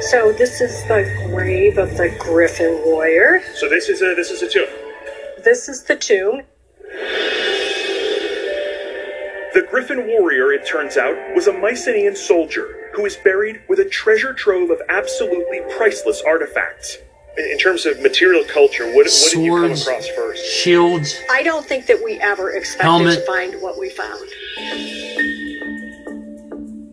[SPEAKER 10] So this is the grave of the Griffin warrior.
[SPEAKER 2] So this is a this is a tomb.
[SPEAKER 10] This is the tomb.
[SPEAKER 2] The Griffin warrior, it turns out, was a Mycenaean soldier who is buried with a treasure trove of absolutely priceless artifacts. In in terms of material culture, what, what did you come across first?
[SPEAKER 1] shields.
[SPEAKER 10] I don't think that we ever expected
[SPEAKER 1] Helmet.
[SPEAKER 10] to find what we found.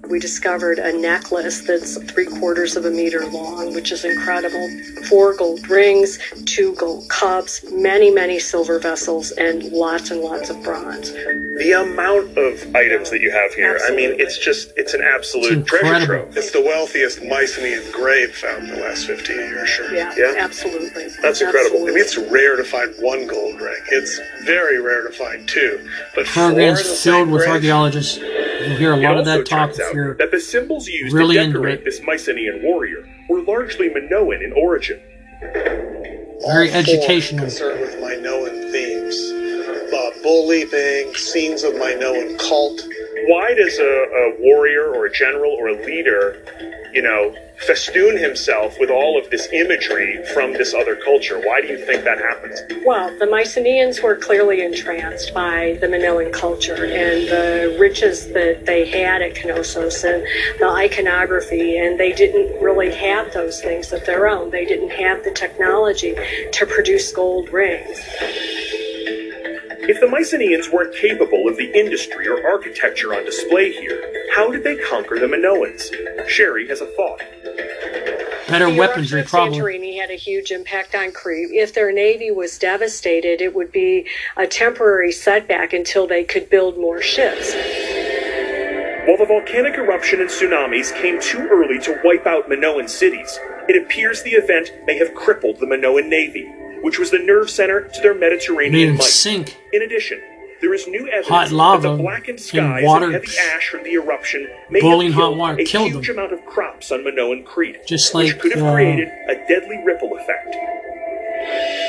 [SPEAKER 10] We discovered a necklace that's three quarters of a meter long, which is incredible. Four gold rings, two gold cups, many, many silver vessels, and lots and lots of bronze.
[SPEAKER 2] The amount of items that you have here, I mean, it's just, it's an absolute
[SPEAKER 1] It's
[SPEAKER 2] treasure trove.
[SPEAKER 11] It's the wealthiest Mycenaean grave found in the last 15 years, sure.
[SPEAKER 10] Yeah,
[SPEAKER 2] Yeah.
[SPEAKER 10] absolutely.
[SPEAKER 2] That's incredible.
[SPEAKER 11] I mean, it's rare to find one gold ring. It's very rare to find two. But four
[SPEAKER 1] Programs
[SPEAKER 11] the
[SPEAKER 1] filled with archaeologists. You'll hear a lot of that talk
[SPEAKER 2] turns
[SPEAKER 1] if
[SPEAKER 2] out
[SPEAKER 1] you're
[SPEAKER 2] that the symbols used
[SPEAKER 1] really
[SPEAKER 2] to decorate
[SPEAKER 1] it.
[SPEAKER 2] this Mycenaean warrior were largely Minoan in origin.
[SPEAKER 11] All
[SPEAKER 1] Very
[SPEAKER 11] four
[SPEAKER 1] educational.
[SPEAKER 11] Concerned with Minoan themes. Uh, bull leaping, scenes of Minoan cult.
[SPEAKER 2] Why does a, a warrior or a general or a leader, you know, festoon himself with all of this imagery from this other culture? Why do you think that happens?
[SPEAKER 10] Well, the Mycenaeans were clearly entranced by the Minoan culture and the riches that they had at Knossos and the iconography, and they didn't really have those things of their own. They didn't have the technology to produce gold rings.
[SPEAKER 2] If the Mycenaeans weren't capable of the industry or architecture on display here, how did they conquer the Minoans? Shari has a thought.
[SPEAKER 1] better
[SPEAKER 10] The
[SPEAKER 1] weaponry,
[SPEAKER 10] eruption of
[SPEAKER 1] probably.
[SPEAKER 10] Santorini had a huge impact on Crete. If their navy was devastated, it would be a temporary setback until they could build more ships.
[SPEAKER 2] While the volcanic eruption and tsunamis came too early to wipe out Minoan cities, it appears the event may have crippled the Minoan navy, which was the nerve center to their Mediterranean
[SPEAKER 1] them
[SPEAKER 2] might.
[SPEAKER 1] sink.
[SPEAKER 2] In addition, there is new evidence
[SPEAKER 1] Hot lava
[SPEAKER 2] that the blackened
[SPEAKER 1] and
[SPEAKER 2] skies
[SPEAKER 1] water-
[SPEAKER 2] and heavy ash from the eruption may
[SPEAKER 1] Boiling
[SPEAKER 2] have
[SPEAKER 1] hot
[SPEAKER 2] killed
[SPEAKER 1] water
[SPEAKER 2] a
[SPEAKER 1] killed
[SPEAKER 2] huge
[SPEAKER 1] them.
[SPEAKER 2] amount of crops on Minoan Crete,
[SPEAKER 1] Just
[SPEAKER 2] which could have
[SPEAKER 1] uh,
[SPEAKER 2] created a deadly ripple effect.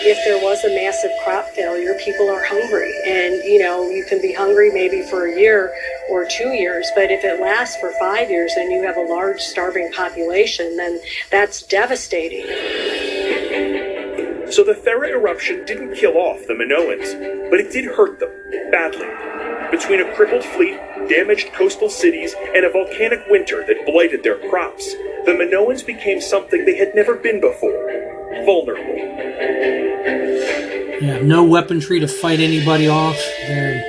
[SPEAKER 10] if there was a massive crop failure, people are hungry. And, you know, you can be hungry maybe for a year or two years, but if it lasts for five years and you have a large starving population, then that's devastating.
[SPEAKER 2] So the Thera eruption didn't kill off the Minoans, but it did hurt them badly. Between a crippled fleet, damaged coastal cities, and a volcanic winter that blighted their crops, the Minoans became something they had never been before vulnerable.
[SPEAKER 1] Yeah, no weaponry to fight anybody off. They're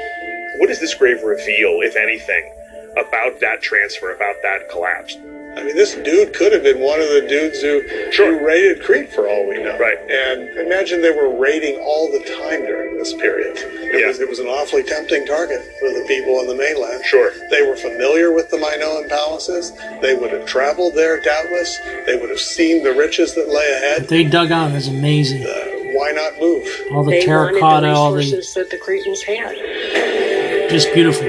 [SPEAKER 5] What does this grave reveal, if anything, about that transfer, about that collapse?
[SPEAKER 11] I mean, this dude could have been one of the dudes who, who raided Crete for all we know.
[SPEAKER 5] Right.
[SPEAKER 11] And imagine they were raiding all the time during this period. It,
[SPEAKER 5] Yeah.
[SPEAKER 11] was, it was an awfully tempting target for the people on the mainland.
[SPEAKER 5] Sure.
[SPEAKER 11] They were familiar with the Minoan palaces. They would have traveled there, doubtless. They would have seen the riches that lay ahead.
[SPEAKER 1] what they dug out is amazing.
[SPEAKER 11] Uh, why not move?
[SPEAKER 1] All the
[SPEAKER 10] they
[SPEAKER 1] terracotta,
[SPEAKER 10] the
[SPEAKER 1] all the
[SPEAKER 10] resources that the Cretans had.
[SPEAKER 1] just beautiful.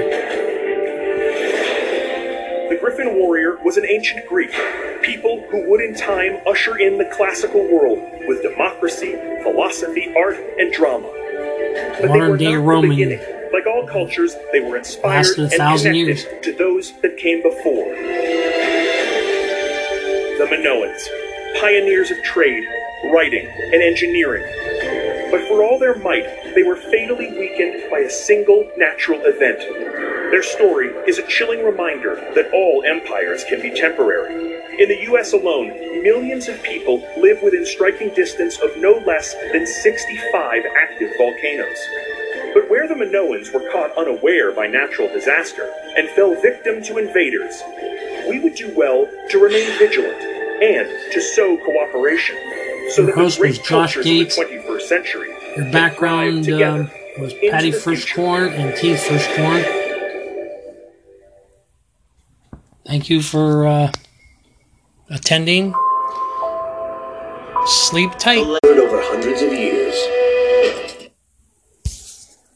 [SPEAKER 2] Was an ancient Greek, people who would in time usher in the classical world with democracy, philosophy, art, and drama. But they were
[SPEAKER 1] Modern day
[SPEAKER 2] not the
[SPEAKER 1] Roman.
[SPEAKER 2] beginning. Like all cultures, they were inspired and connected
[SPEAKER 1] years.
[SPEAKER 2] to those that came before. The Minoans, pioneers of trade, writing, and engineering. But for all their might, they were fatally weakened by a single natural event. Their story is a chilling reminder that all empires can be temporary. In the US alone, millions of people live within striking distance of no less than 65 active volcanoes. But where the Minoans were caught unaware by natural disaster and fell victim to invaders, we would do well to remain vigilant and to sow cooperation so
[SPEAKER 1] Your host was Josh
[SPEAKER 2] cultures
[SPEAKER 1] Gates.
[SPEAKER 2] the 21st century
[SPEAKER 1] Your background um, was Patty Frischkorn and Keith Frischkorn. Thank you for uh, attending. Sleep tight.
[SPEAKER 12] Over hundreds of years,